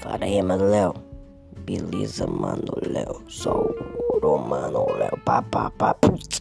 Fala aí, mano, Léo. Beleza, mano, Léo. Sou o romano Léo. Pá, pá, pá, putz.